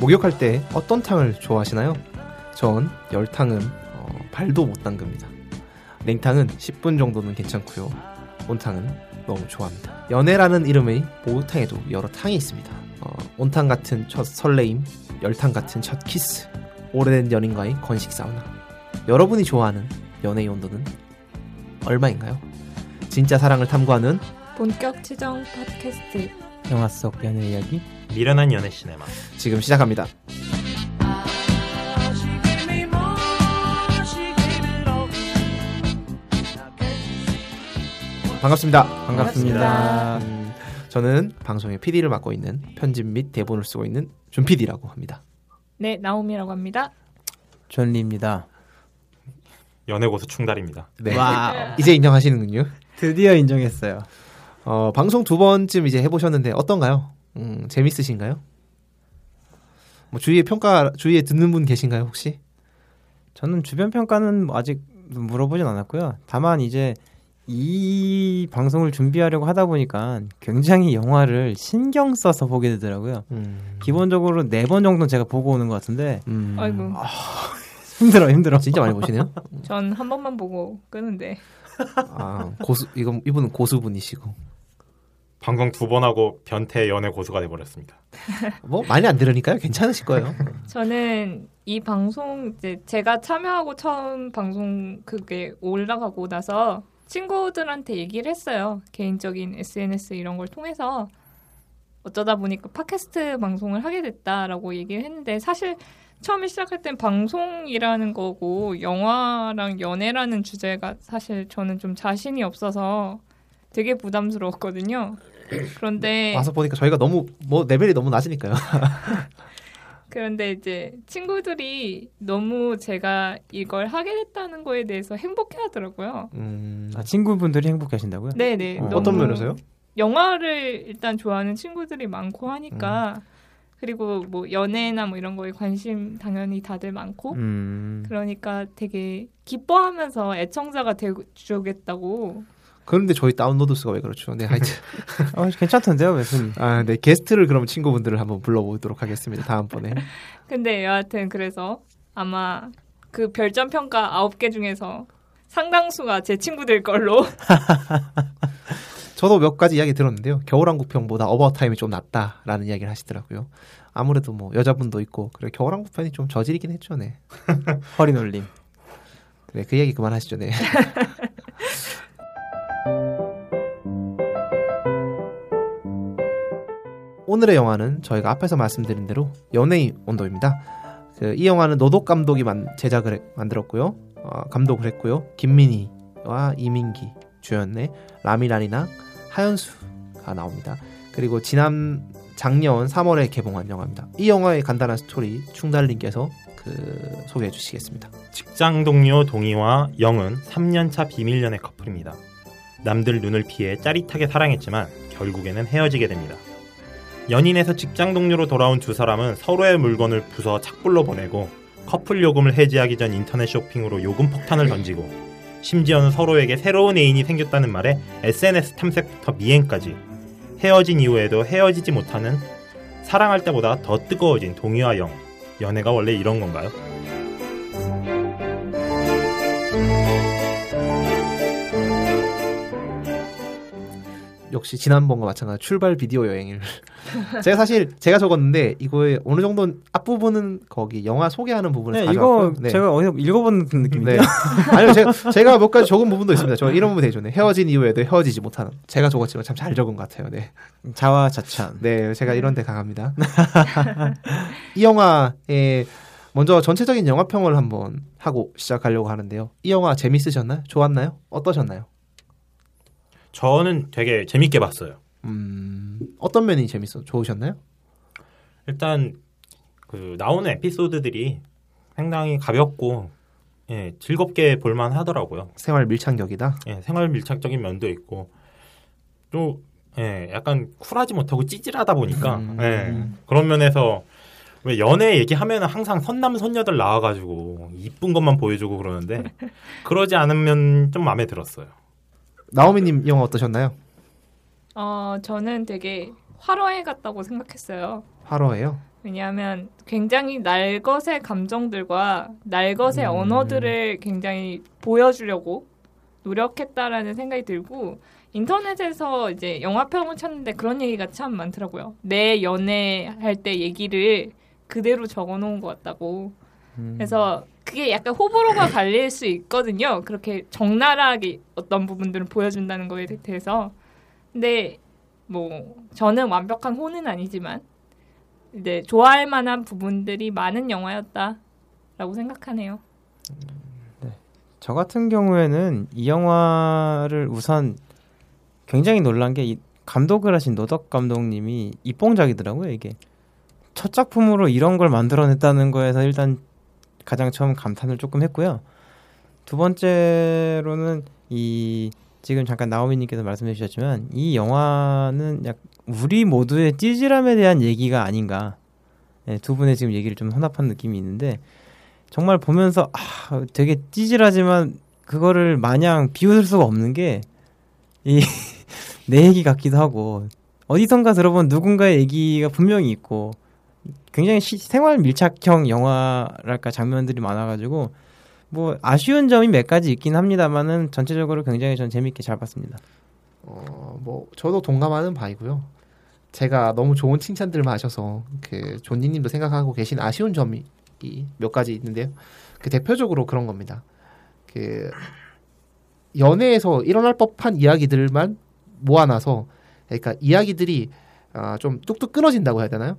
목욕할 때 어떤 탕을 좋아하시나요? 전 열탕은 어, 발도 못 담급니다. 냉탕은 10분 정도는 괜찮고요. 온탕은 너무 좋아합니다. 연애라는 이름의 목욕탕에도 여러 탕이 있습니다. 어, 온탕 같은 첫 설레임, 열탕 같은 첫 키스, 오래된 연인과의 건식 사우나. 여러분이 좋아하는 연애의 온도는 얼마인가요? 진짜 사랑을 탐구하는 본격 치정 팟캐스트 영화 속 연애 이야기 미련한 연애 시네마 지금 시작합니다. 반갑습니다. 반갑습니다. 음, 저는 방송의 PD를 맡고 있는 편집 및 대본을 쓰고 있는 준 PD라고 합니다. 네 나옴이라고 합니다. 존리입니다. 연애 고수 충달입니다. 네. 와 이제 인정하시는군요. 드디어 인정했어요. 어, 방송 두 번쯤 이제 해보셨는데 어떤가요? 음, 재밌으신가요? 뭐 주위에 평가 주위에 듣는 분 계신가요 혹시? 저는 주변 평가는 뭐 아직 물어보진 않았고요. 다만 이제 이 방송을 준비하려고 하다 보니까 굉장히 영화를 신경 써서 보게 되더라고요. 음, 기본적으로 네 번 정도는 제가 보고 오는 것 같은데 음, 아이고 힘들어 힘들어. 진짜 많이 보시네요. 전 한 번만 보고 끄는데 아 고수 이건 이분은 고수분이시고 방송 두 번 하고 변태 연애 고수가 돼버렸습니다. 뭐 많이 안 들으니까요 괜찮으실 거예요. 저는 이 방송 이제 제가 참여하고 처음 방송 그게 올라가고 나서 친구들한테 얘기를 했어요. 개인적인 SNS 이런 걸 통해서 어쩌다 보니까 팟캐스트 방송을 하게 됐다라고 얘기를 했는데 사실 처음에 시작할 땐 방송이라는 거고 영화랑 연애라는 주제가 사실 저는 좀 자신이 없어서 되게 부담스러웠거든요. 그런데 와서 보니까 저희가 너무 뭐 레벨이 너무 낮으니까요. 그런데 이제 친구들이 너무 제가 이걸 하게 됐다는 거에 대해서 행복해 하더라고요. 음, 아, 친구분들이 행복하신다고요? 네네. 어. 어떤 면에서요? 영화를 일단 좋아하는 친구들이 많고 하니까 그리고 뭐 연애나 뭐 이런 거에 관심 당연히 다들 많고 음. 그러니까 되게 기뻐하면서 애청자가 되주겠다고 그런데 저희 다운로드 수가 왜 그렇죠? 네, 하여튼 어, 괜찮던데요, 웨슬리. 아, 네 게스트를 그럼 친구분들을 한번 불러보도록 하겠습니다. 다음번에. 근데 여하튼 그래서 아마 그 별점 평가 9개 중에서 상당수가 제 친구들 걸로 저도 몇 가지 이야기 들었는데요. 겨울왕국 편보다 어바웃타임이 좀 낫다라는 이야기를 하시더라고요. 아무래도 뭐 여자분도 있고 그래 겨울왕국 편이 좀 저질이긴 했죠, 네. 허리 놀림. 그래 그 얘기 그만하시죠, 네. 오늘의 영화는 저희가 앞에서 말씀드린 대로 연예인 온도입니다. 그, 이 영화는 노독 감독이 만, 제작을 해- 만들었고요. 어, 감독을 했고요. 김민희와 이민기 주연의 라미라니나 하연수가 나옵니다. 그리고 지난 작년 3월에 개봉한 영화입니다. 이 영화의 간단한 스토리 충달님께서 그 소개해 주시겠습니다. 직장 동료 동희와 영은 3년차 비밀 연애 커플입니다. 남들 눈을 피해 짜릿하게 사랑했지만 결국에는 헤어지게 됩니다. 연인에서 직장 동료로 돌아온 두 사람은 서로의 물건을 부숴 착불로 보내고 커플 요금을 해지하기 전 인터넷 쇼핑으로 요금 폭탄을 던지고 심지어는 서로에게 새로운 애인이 생겼다는 말에 SNS 탐색부터 미행까지 헤어진 이후에도 헤어지지 못하는 사랑할 때보다 더 뜨거워진 동희와 영 연애가 원래 이런 건가요? 역시 지난번과 마찬가지 출발 비디오 여행을 제가 사실 제가 적었는데 이거에 어느 정도 앞부분은 거기 영화 소개하는 부분을 네, 다 이거. 네. 제가 어디서 읽어본 느낌인데. 네. 아니요, 제가, 제가 몇 가지 적은 부분도 있습니다. 저 이런 부분 되게 좋네. 헤어진 이후에도 헤어지지 못하는. 제가 적었지만 참 잘 적은 것 같아요. 네. 자화자찬. 네, 제가 이런 데 강합니다. 이 영화의 먼저 전체적인 영화 평을 한번 하고 시작하려고 하는데요. 이 영화 재밌으셨나요? 좋았나요? 어떠셨나요? 저는 되게 재밌게 봤어요. 음, 어떤 면이 재밌어? 좋으셨나요? 일단 그 나오는 에피소드들이 상당히 가볍고 예, 즐겁게 볼만 하더라고요. 생활 밀착력이다. 예, 생활 밀착적인 면도 있고 또 예, 약간 쿨하지 못하고 찌질하다 보니까 음. 예, 그런 면에서 왜 연애 얘기하면 항상 선남 선녀들 나와가지고 이쁜 것만 보여주고 그러는데 그러지 않으면 좀 마음에 들었어요. 나오미님 이 영화 어떠셨나요? 어, 저는 되게 화려해 같다고 생각했어요. 화로예요. 왜냐하면 굉장히 날 것의 감정들과 날 것의 음. 언어들을 굉장히 보여주려고 노력했다라는 생각이 들고 인터넷에서 이제 영화 평을 찾는데 그런 얘기가 참 많더라고요. 내 연애할 때 얘기를 그대로 적어놓은 것 같다고. 음. 그래서 그게 약간 호불호가 갈릴 수 있거든요. 그렇게 적나라하게 어떤 부분들을 보여준다는 거에 대해서. 근데 뭐 저는 완벽한 호는 아니지만 이제 좋아할 만한 부분들이 많은 영화였다라고 생각하네요. 저 같은 경우에는 이 영화를 우선 굉장히 놀란 게이 감독을 하신 노덕 감독님이 입봉작이더라고요 이게 첫 작품으로 이런 걸 만들어냈다는 거에서 일단 가장 처음 감탄을 조금 했고요. 두 번째로는 이 지금 잠깐 나오미님께서 말씀해 주셨지만 이 영화는 약 우리 모두의 찌질함에 대한 얘기가 아닌가. 네, 두 분의 지금 얘기를 좀 혼합한 느낌이 있는데 정말 보면서 아 되게 찌질하지만 그거를 마냥 비웃을 수가 없는 게 이 내 얘기 같기도 하고 어디선가 들어본 누군가의 얘기가 분명히 있고 굉장히 시- 생활 밀착형 영화랄까 장면들이 많아가지고 뭐 아쉬운 점이 몇 가지 있긴 합니다만은 전체적으로 굉장히 전 재밌게 잘 봤습니다. 어, 뭐 저도 동감하는 바이고요. 제가 너무 좋은 칭찬들만 하셔서 그 존니님도 생각하고 계신 아쉬운 점이 이몇 가지 있는데요. 그 대표적으로 그런 겁니다. 그 연애에서 일어날 법한 이야기들만 모아놔서 그러니까 이야기들이 아, 좀 뚝뚝 끊어진다고 해야 되나요?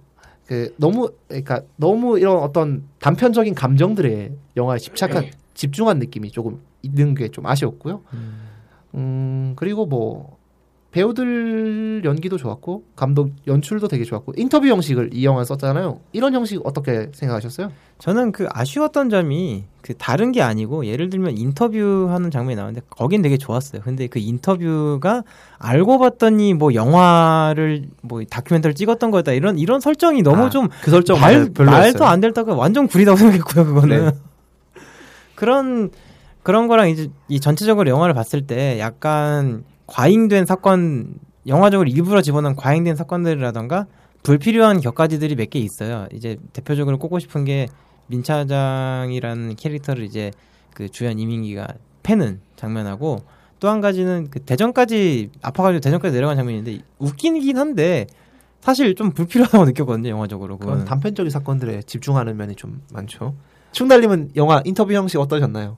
그 너무 그러니까 너무 이런 어떤 단편적인 감정들에 영화에 집착한 집중한 느낌이 조금 있는 게 좀 아쉬웠고요. 음 그리고 뭐 배우들 연기도 좋았고 감독 연출도 되게 좋았고 인터뷰 형식을 이 영화 썼잖아요. 이런 형식 어떻게 생각하셨어요? 저는 그 아쉬웠던 점이 그 다른 게 아니고 예를 들면 인터뷰하는 장면이 나오는데 거긴 되게 좋았어요. 근데 그 인터뷰가 알고 봤더니 뭐 영화를 뭐 다큐멘터리 찍었던 거다 이런 이런 설정이 너무 아, 좀그 설정 말. 말도 안 될다가 완전 구리다고 생각했고요 그거는 네. 그런 그런 거랑 이제 이 전체적으로 영화를 봤을 때 약간 과잉된 사건 영화적으로 일부러 집어넣은 과잉된 사건들이라던가 불필요한 격가지들이 몇 개 있어요. 이제 대표적으로 꼽고 싶은 게 민차장이라는 캐릭터를 이제 그 주연 이민기가 패는 장면하고 또 한 가지는 그 대전까지 아파가지고 대전까지 내려간 장면인데 웃기긴 한데 사실 좀 불필요하다고 느꼈거든요 영화적으로 그건 단편적인 사건들에 집중하는 면이 좀 많죠. 충달님은 영화 인터뷰 형식 어떠셨나요?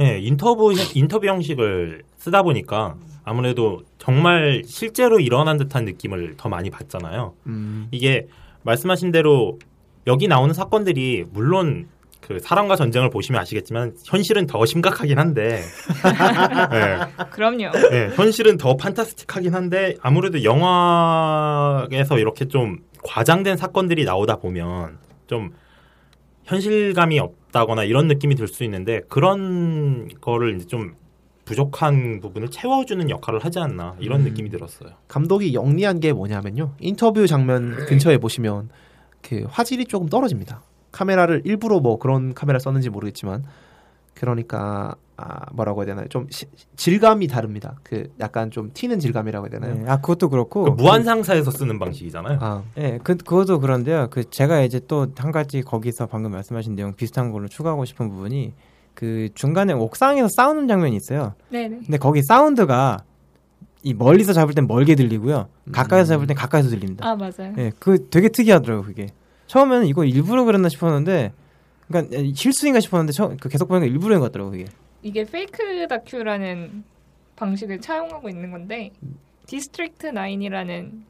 예, 인터뷰 인터뷰 형식을 쓰다 보니까 아무래도 정말 실제로 일어난 듯한 느낌을 더 많이 받잖아요. 음, 이게 말씀하신 대로 여기 나오는 사건들이 물론 그 사람과 전쟁을 보시면 아시겠지만 현실은 더 심각하긴 한데 예, 그럼요. 예, 현실은 더 판타스틱하긴 한데 아무래도 영화에서 이렇게 좀 과장된 사건들이 나오다 보면 좀 현실감이 없다거나 이런 느낌이 들 수 있는데 그런 거를 이제 좀 부족한 부분을 채워주는 역할을 하지 않나 이런 음. 느낌이 들었어요. 감독이 영리한 게 뭐냐면요. 인터뷰 장면 근처에 보시면 그 화질이 조금 떨어집니다. 카메라를 일부러 뭐 그런 카메라 썼는지 모르겠지만 그러니까 아 뭐라고 해야 되나요? 좀 시- 질감이 다릅니다. 그 약간 좀 튀는 질감이라고 해야 되나요? 네, 아 그것도 그렇고 그 무한상사에서 쓰는 방식이잖아요. 아, 예, 그 그것도 그런데요. 그 제가 이제 또 한 가지 거기서 방금 말씀하신 내용 비슷한 걸로 추가하고 싶은 부분이 그 중간에 옥상에서 싸우는 장면이 있어요. 네네. 근데 거기 사운드가 이 멀리서 잡을 땐 멀게 들리고요. 가까이서 잡을 땐 가까이서 들립니다. 아 맞아요. 예, 그 되게 특이하더라고요, 그게. 처음에는 이거 일부러 그랬나 싶었는데, 그러니까 실수인가 싶었는데, 처, 그 계속 보니까 일부러인 것 같더라고요, 그게. 이게 페이크 다큐라는 방식을 차용하고 있는 건데 District 9이라는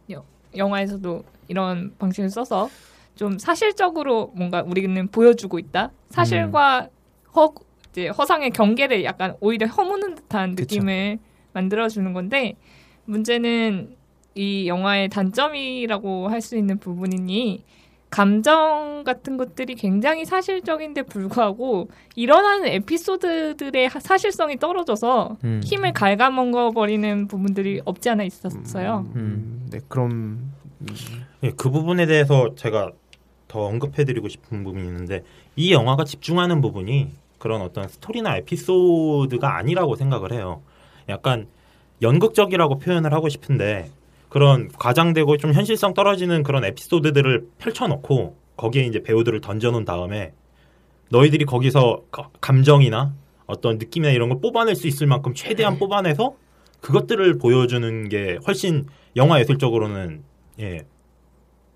영화에서도 이런 방식을 써서 좀 사실적으로 뭔가 우리는 보여주고 있다. 사실과 허 이제 허상의 경계를 약간 오히려 허무는 듯한. 느낌을 만들어주는 건데 문제는 이 영화의 단점이라고 할 수 있는 부분이니 감정 같은 것들이 굉장히 사실적인데 불구하고 일어나는 에피소드들의 하- 사실성이 떨어져서 음. 힘을 갉아먹어 버리는 부분들이 없지 않아 있었어요. 음, 네, 그럼 예, 그 부분에 대해서 제가 더 언급해드리고 싶은 부분이 있는데 이 영화가 집중하는 부분이 그런 어떤 스토리나 에피소드가 아니라고 생각을 해요. 약간 연극적이라고 표현을 하고 싶은데 그런 과장되고 좀 현실성 떨어지는 그런 에피소드들을 펼쳐놓고 거기에 이제 배우들을 던져놓은 다음에 너희들이 거기서 가- 감정이나 어떤 느낌이나 이런 걸 뽑아낼 수 있을 만큼 최대한 뽑아내서 그것들을 보여주는 게 훨씬 영화 예술적으로는 예,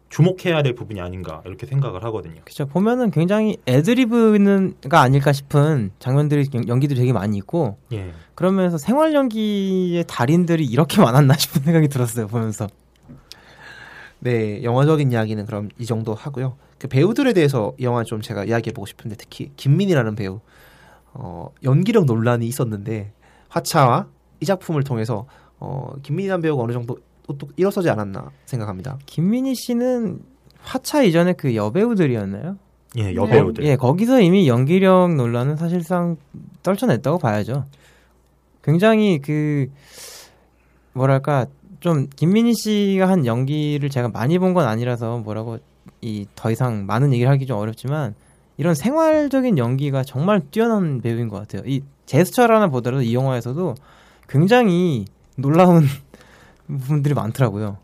주목해야 될 부분이 아닌가 이렇게 생각을 하거든요. 그죠. 보면은 굉장히 애드리브가 아닐까 싶은 장면들이 연- 연기들이 되게 많이 있고 예. 그러면서 생활 연기의 달인들이 이렇게 많았나 싶은 생각이 들었어요 보면서. 네, 영화적인 이야기는 그럼 이 정도 하고요. 그 배우들에 대해서 이 영화 좀 제가 이야기해 보고 싶은데 특히 김민희라는 배우 어, 연기력 논란이 있었는데 화차와 이 작품을 통해서 어, 김민희라는 배우가 어느 정도 일어서지 않았나 생각합니다. 김민희 씨는 화차 이전에 그 여배우들이었나요? 예, 여배우들. 예, 거기서 이미 연기력 논란은 사실상 떨쳐냈다고 봐야죠. 굉장히 그 뭐랄까 좀 김민희 씨가 한 연기를 제가 많이 본 건 아니라서 뭐라고 이 더 이상 많은 얘기를 하기 좀 어렵지만 이런 생활적인 연기가 정말 뛰어난 배우인 것 같아요. 이 제스처를 하나 보더라도 이 영화에서도 굉장히 놀라운 부 분들이 많더라고요.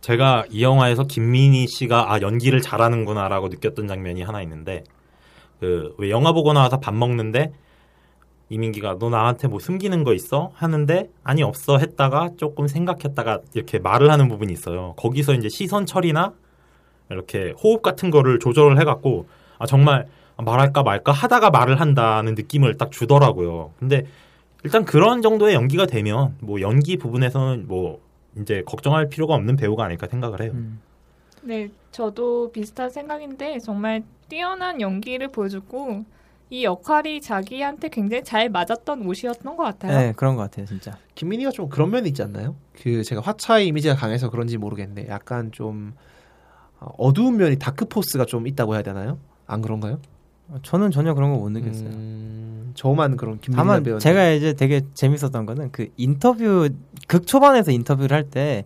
제가 이 영화에서 김민희 씨가 아 연기를 잘하는구나라고 느꼈던 장면이 하나 있는데 그 왜 영화 보고 나와서 밥 먹는데 이민기가 너 나한테 뭐 숨기는 거 있어 하는데 아니 없어 했다가 조금 생각했다가 이렇게 말을 하는 부분이 있어요. 거기서 이제 시선 처리나 이렇게 호흡 같은 거를 조절을 해갖고 아 정말 말할까 말까 하다가 말을 한다는 느낌을 딱 주더라고요. 근데 일단 그런 정도의 연기가 되면 뭐 연기 부분에서는 뭐 이제 걱정할 필요가 없는 배우가 아닐까 생각을 해요. 음. 네, 저도 비슷한 생각인데 정말 뛰어난 연기를 보여주고 이 역할이 자기한테 굉장히 잘 맞았던 옷이었던 것 같아요. 네, 그런 것 같아요, 진짜. 김민희가 좀 그런 면이 있지 않나요? 그 제가 화차의 이미지가 강해서 그런지 모르겠는데 약간 좀 어, 어두운 면이 dark force가 좀 있다고 해야 되나요? 안 그런가요? 저는 전혀 그런 거 못 느꼈어요. 음, 저만 그런 김민희 다만 배우 제가 이제 되게 재밌었던 거는 그 인터뷰 극 초반에서 인터뷰를 할 때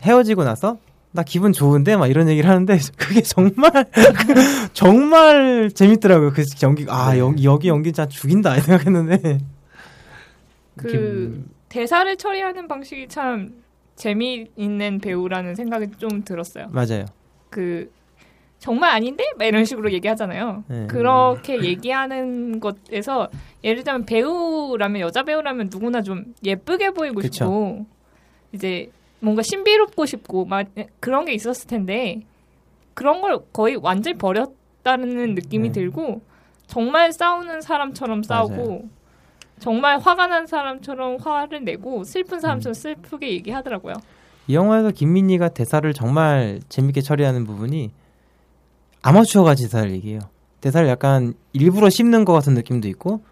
헤어지고 나서 나 기분 좋은데 막 이런 얘기를 하는데 그게 정말 정말 재밌더라고요. 그 연기 아 네. 여기 여기 연기 진짜 죽인다 이 생각했는데 그 김- 대사를 처리하는 방식이 참 재미있는 배우라는 생각이 좀 들었어요. 맞아요. 그 정말 아닌데? 막 이런 식으로 얘기하잖아요. 네. 그렇게 얘기하는 것에서 예를 들면 배우라면 여자 배우라면 누구나 좀 예쁘게 보이고 그쵸. 싶고 이제 뭔가 신비롭고 싶고 막 그런 게 있었을 텐데 그런 걸 거의 완전히 버렸다는 느낌이 네. 들고 정말 싸우는 사람처럼 싸우고 맞아요. 정말 화가 난 사람처럼 화를 내고 슬픈 음. 사람처럼 슬프게 얘기하더라고요. 이 영화에서 김민희가 대사를 정말 재밌게 처리하는 부분이 아마추어 같이 대사를 얘기해요. 대사를 약간 일부러 씹는 것 같은 느낌도 있고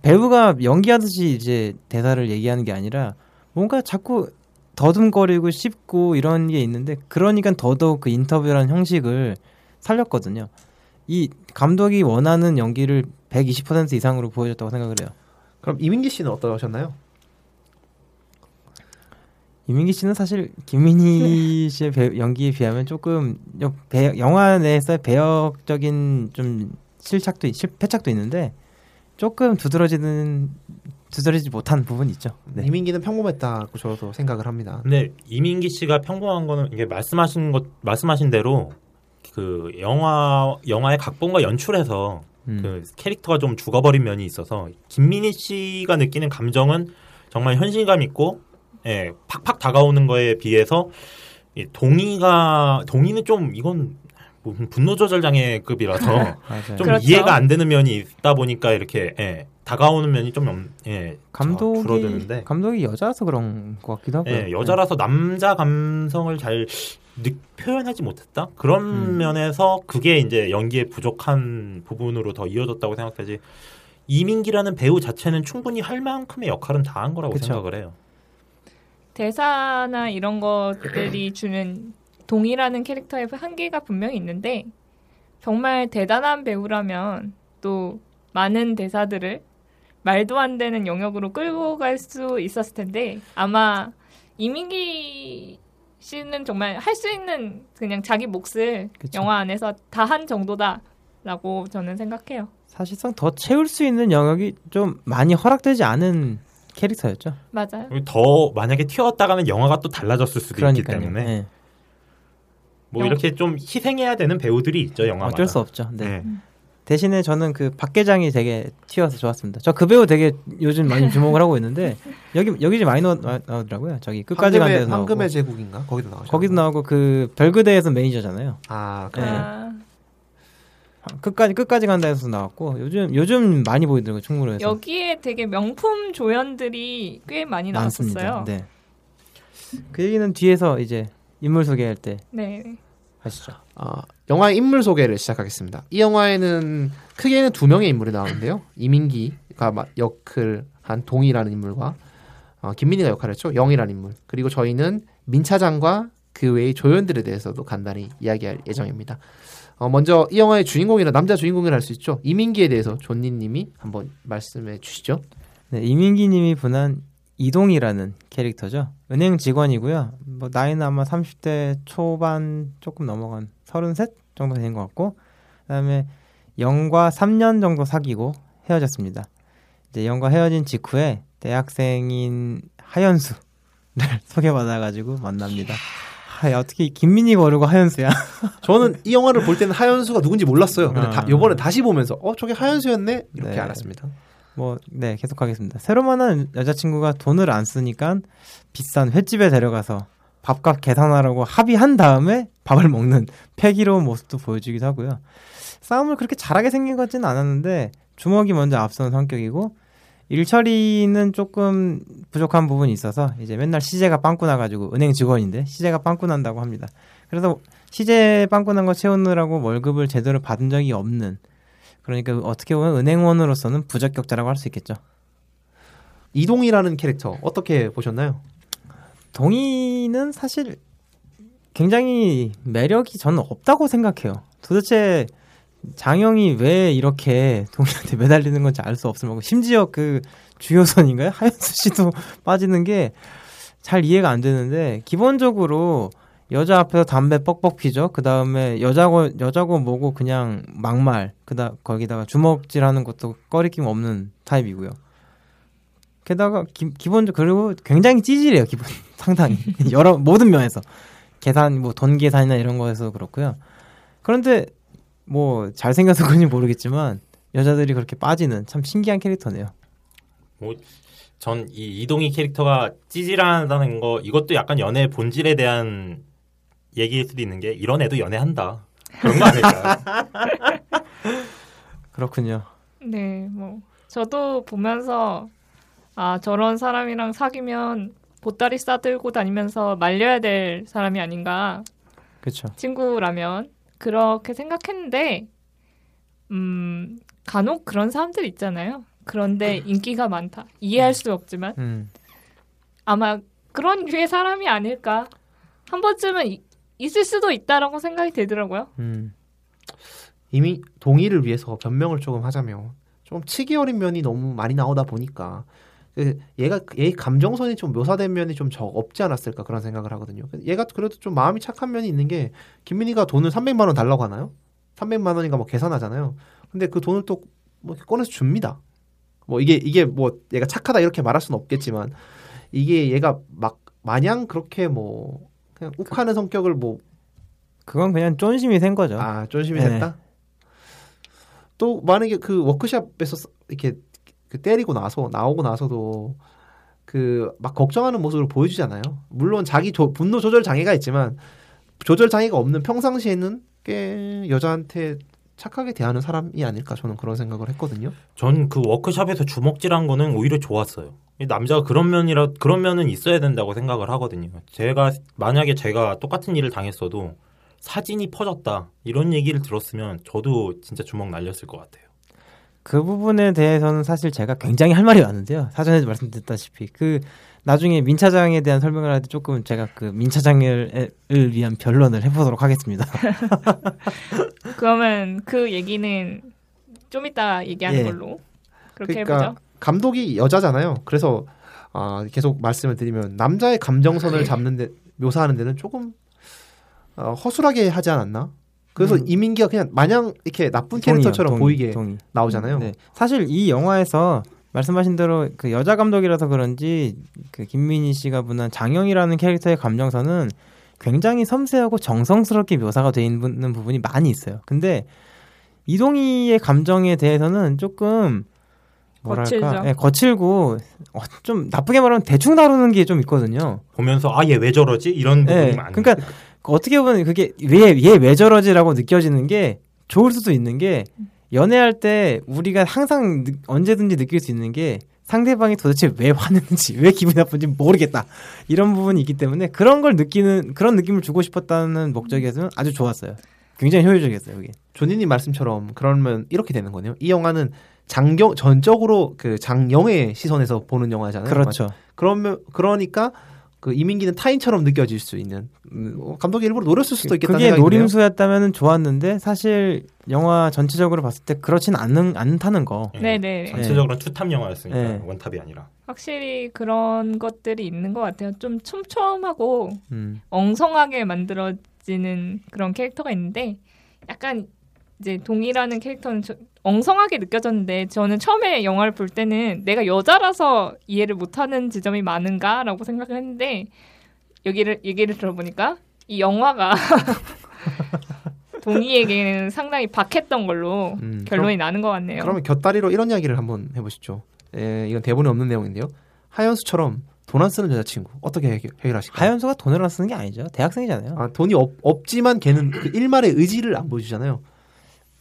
배우가 연기하듯이 이제 대사를 얘기하는 게 아니라 뭔가 자꾸 더듬거리고 씹고 이런 게 있는데 그러니까 더더욱 그 인터뷰라는 형식을 살렸거든요. 이 감독이 원하는 연기를 120% 이상으로 보여줬다고 생각을 해요. 그럼 이민기 씨는 어떠셨나요? 이민기 씨는 사실 김민희 씨의 배- 연기에 비하면 조금 여- 배- 영화 내에서 배역적인 좀 실착도 있- 실패착도 있는데 조금 두드러지는 두드러지지 못한 부분이 있죠. 네. 이민기는 평범했다고 저도 생각을 합니다. 근데 이민기 씨가 평범한 거는 이게 말씀하신 것 말씀하신 대로 그 영화 영화의 각본과 연출에서 음. 그 캐릭터가 좀 죽어버린 면이 있어서 김민희 씨가 느끼는 감정은 정말 현실감 있고 예, 팍팍 다가오는 거에 비해서 이 동의가 동의는 좀 이건 뭐 분노 조절 장애급이라서. 좀 그렇죠. 이해가 안 되는 면이 있다 보니까 이렇게 예, 다가오는 면이 좀 영- 예, 감독이 줄어드는데 감독이 여자라서 그런 것 같기도 하고요. 예, 여자라서 남자 감성을 잘 느- 표현하지 못했다 그런 음. 면에서 그게 이제 연기에 부족한 부분으로 더 이어졌다고 생각하지 이민기라는 배우 자체는 충분히 할 만큼의 역할은 다 한 거라고 그쵸. 생각을 해요. 대사나 이런 것들이 주는 동이라는 캐릭터의 한계가 분명히 있는데 정말 대단한 배우라면 또 많은 대사들을 말도 안 되는 영역으로 끌고 갈 수 있었을 텐데 아마 이민기 씨는 정말 할 수 있는 그냥 자기 몫을 그쵸. 영화 안에서 다 한 정도다라고 저는 생각해요. 사실상 더 채울 수 있는 영역이 좀 많이 허락되지 않은 캐릭터였죠. 맞아요. 더 만약에 튀었다가는 영화가 또 달라졌을 수도 그러니까요. 있기 때문에 예. 뭐 영- 이렇게 좀 희생해야 되는 배우들이 있죠 영화마다. 어쩔 수 없죠. 네. 네. 대신에 저는 그 박계장이 되게 튀어서 좋았습니다. 저 그 배우 되게 요즘 많이 주목을 하고 있는데 여기 여기 좀 많이 나오, 나오더라고요. 저기 끝까지 간 데서 나오고 황금의 제국인가 거기도 나오죠. 거기도 나오고 그 별그대에서 매니저잖아요. 아, 그 네. 아, 끝까지 끝까지 간다 해서 나왔고 요즘 요즘 많이 보이더라고요 충무로에서 여기에 되게 명품 조연들이 꽤 많이 많습니다. 나왔었어요. 네. 그 얘기는 뒤에서 이제 인물 소개할 때 네. 하시죠. 어, 영화 인물 소개를 시작하겠습니다. 이 영화에는 크게는 두 명의 인물이 나오는데요. 이민기가 마- 역을 한 동이라는 인물과 어, 김민희가 역할을 했죠. 영이라는 인물. 그리고 저희는 민 차장과 그 외의 조연들에 대해서도 간단히 이야기할 예정입니다. 어, 먼저 이 영화의 주인공이라 남자 주인공이라 할 수 있죠. 이민기에 대해서 존니님이 한번 말씀해 주시죠. 네, 이민기님이 분한 이동이라는 캐릭터죠. 은행 직원이고요. 뭐 나이는 아마 30대 초반 조금 넘어간 33 정도 된 것 같고, 그다음에 영과 3년 정도 사귀고 헤어졌습니다. 이제 영과 헤어진 직후에 대학생인 하연수를 소개받아가지고 만납니다. 아, 야, 어떻게 김민희가 어르고 하연수야? 저는 이 영화를 볼 때는 하연수가 누군지 몰랐어요. 근데 다, 아. 요번에 다시 보면서 어 저게 하연수였네 이렇게 네. 알았습니다. 뭐, 네, 계속하겠습니다. 새로 만난 여자친구가 돈을 안 쓰니까 비싼 횟집에 데려가서 밥값 계산하라고 합의한 다음에 밥을 먹는 패기로운 모습도 보여주기도 하고요. 싸움을 그렇게 잘하게 생긴 것 같지는 않았는데 주먹이 먼저 앞선 성격이고 일 처리는 조금 부족한 부분이 있어서 이제 맨날 시제가 빵꾸 나가지고 은행 직원인데 시제가 빵꾸 난다고 합니다. 그래서 시제 빵꾸 난 거 채우느라고 월급을 제대로 받은 적이 없는 그러니까 어떻게 보면 은행원으로서는 부적격자라고 할 수 있겠죠. 이동이라는 캐릭터 어떻게 보셨나요? 동의는 사실 굉장히 매력이 저는 없다고 생각해요. 도대체 장영이 왜 이렇게 동의한테 매달리는 건지 알 수 없을 만큼 심지어 그 주요선인가요? 하연수 씨도 빠지는 게 잘 이해가 안 되는데 기본적으로 여자 앞에서 담배 뻑뻑 피죠. 그 다음에 여자고 여자고 뭐고 그냥 막말 그다 거기다가 주먹질하는 것도 꺼리낌 없는 타입이고요. 게다가 기, 기본적 그리고 굉장히 찌질해요. 기본 상당히 여러 모든 면에서 계산 뭐 돈 계산이나 이런 거에서 그렇고요. 그런데 뭐 잘생겨서 그런지 모르겠지만 여자들이 그렇게 빠지는 참 신기한 캐릭터네요. 전이 이동희 캐릭터가 찌질하다는 거 이것도 약간 연애 본질에 대한 얘기일 수도 있는 게 이런 애도 연애한다 그런 거 아닐까요? 그렇군요. 네, 뭐 저도 보면서 아 저런 사람이랑 사귀면 보따리 싸들고 다니면서 말려야 될 사람이 아닌가 그렇죠. 친구라면 그렇게 생각했는데 음 간혹 그런 사람들 있잖아요. 그런데 인기가 많다. 이해할 수 없지만 음. 아마 그런 류의 사람이 아닐까 한 번쯤은 이- 있을 수도 있다라고 생각이 들더라고요. 음. 이미 동의를 위해서 변명을 조금 하자면 좀 치기 어린 면이 너무 많이 나오다 보니까 그 얘가 얘의 감정선이 좀 묘사된 면이 좀 적 없지 않았을까 그런 생각을 하거든요. 얘가 그래도 좀 마음이 착한 면이 있는 게 김민희가 돈을 300만 원 달라고 하나요? 300만 원인가 뭐 계산하잖아요. 근데 그 돈을 또 뭐 꺼내서 줍니다. 뭐 이게 이게 뭐 얘가 착하다 이렇게 말할 수는 없겠지만 이게 얘가 막 마냥 그렇게 뭐 그냥 욱하는 성격을 뭐 그건 그냥 쫀심이 생 거죠. 아, 쫀심이 네. 됐다. 또 만약에 그 워크숍에서 써- 이렇게 그 때리고 나서 나오고 나서도 그 막 걱정하는 모습을 보여주잖아요. 물론 자기 조- 분노 조절 장애가 있지만 조절 장애가 없는 평상시에는 꽤 여자한테 착하게 대하는 사람이 아닐까 저는 그런 생각을 했거든요. 전 그 워크숍에서 주먹질한 거는 오히려 좋았어요. 이 남자가 그런 면이라 그런 면은 있어야 된다고 생각을 하거든요. 제가 만약에 제가 똑같은 일을 당했어도 사진이 퍼졌다 이런 얘기를 들었으면 저도 진짜 주먹 날렸을 것 같아요. 그 부분에 대해서는 사실 제가 굉장히 할 말이 많은데요. 사전에 말씀드렸다시피 그 나중에 민 차장에 대한 설명을 할 때 조금 제가 그 민 차장을 위한 변론을 해보도록 하겠습니다. 그러면 그 얘기는 좀 이따 얘기하는 예. 걸로 그렇게 그러니까 해보죠. 감독이 여자잖아요. 그래서 아, 계속 말씀을 드리면 남자의 감정선을 잡는 데 묘사하는 데는 조금 어, 허술하게 하지 않았나? 그래서 음. 이민기가 그냥 마냥 이렇게 나쁜 캐릭터처럼 동의, 보이게 동의. 나오잖아요. 네. 사실 이 영화에서 말씀하신 대로 그 여자 감독이라서 그런지 그 김민희 씨가 분한 장영이라는 캐릭터의 감정선은 굉장히 섬세하고 정성스럽게 묘사가 돼 있는 부분이 많이 있어요. 근데 이동희의 감정에 대해서는 조금 뭐랄까. 예, 거칠고 어, 좀 나쁘게 말하면 대충 다루는 게 좀 있거든요. 보면서 아 얘 왜 저러지 이런 부분이 예, 많아요. 그러니까 어떻게 보면 그게 왜얘 왜 저러지라고 느껴지는 게 좋을 수도 있는 게 연애할 때 우리가 항상 느- 언제든지 느낄 수 있는 게 상대방이 도대체 왜 화내는지 왜 기분이 나쁜지 모르겠다 이런 부분이 있기 때문에 그런 걸 느끼는 그런 느낌을 주고 싶었다는 목적에서는 아주 좋았어요. 굉장히 효율적이었어요. 그게. 조니님 말씀처럼 그러면 이렇게 되는 거네요. 이 영화는 장경 전적으로 그 장영의 시선에서 보는 영화잖아요. 그렇죠. 그러면 그러니까 그 이민기는 타인처럼 느껴질 수 있는 음, 어, 감독이 일부러 노렸을 수도 있겠다는 그게 생각이 드네요. 노림수였다면 좋았는데 사실 영화 전체적으로 봤을 때 그렇진 않는 않다는 거. 예, 네네. 전체적으로는 투탑 영화였으니까 네. 원탑이 아니라. 확실히 그런 것들이 있는 것 같아요. 좀 촘촘하고 음. 엉성하게 만들어지는 그런 캐릭터가 있는데 약간 이제 동이라는 캐릭터는 저- 엉성하게 느껴졌는데 저는 처음에 영화를 볼 때는 내가 여자라서 이해를 못하는 지점이 많은가라고 생각을 했는데 여기를 얘기를 들어보니까 이 영화가 동이에게는 상당히 박했던 걸로 음, 결론이 나는 것 같네요. 그러면 곁다리로 이런 이야기를 한번 해보시죠. 예, 이건 대본에 없는 내용인데요. 하연수처럼 돈 안 쓰는 여자친구 어떻게 해결, 해결하실까요? 하연수가 돈을 안 쓰는 게 아니죠. 대학생이잖아요. 아, 돈이 없, 없지만 걔는 그 일말의 의지를 안 보여주잖아요.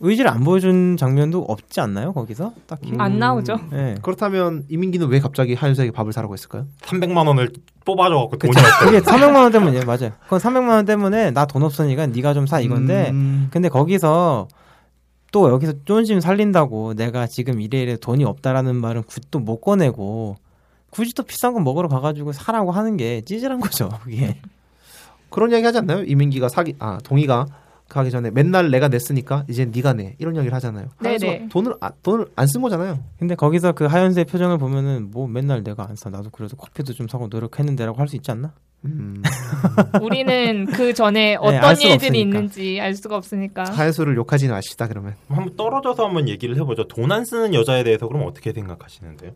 의지를 안 보여준 장면도 없지 않나요? 거기서 딱히. 안 나오죠. 네. 그렇다면 이민기는 왜 갑자기 하연수에게 밥을 사라고 했을까요? 300만 원을 뽑아줘갖고 돈이. 없어. 그게 300만 원 때문이에요. 맞아요. 그건 300만 원 때문에 나 돈 없으니까 네가 좀 사 이건데 음, 근데 거기서 또 여기서 쫀심 살린다고 내가 지금 이래 이래 돈이 없다라는 말은 굿도 못 꺼내고 굳이 또 비싼 거 먹으러 가가지고 사라고 하는 게 찌질한 거죠. 그게. 그런 이야기 하지 않나요? 이민기가 사기 아 동희가 가기 전에 맨날 내가 냈으니까 이제 네가 내 이런 이야기를 하잖아요. 네네. 돈을 아, 돈을 안 쓴 거잖아요. 근데 거기서 그 하연수의 표정을 보면은 뭐 맨날 내가 안 사. 나도 그래도 커피도 좀 사고 노력했는데라고 할 수 있지 않나? 음, 우리는 그 전에 알 어떤 수가 일들이. 있는지 알 수가 없으니까. 하연수를 욕하지는 마시다 그러면. 한번 떨어져서 한번 얘기를 해보죠. 돈 안 쓰는 여자에 대해서 그럼 어떻게 생각하시는데요?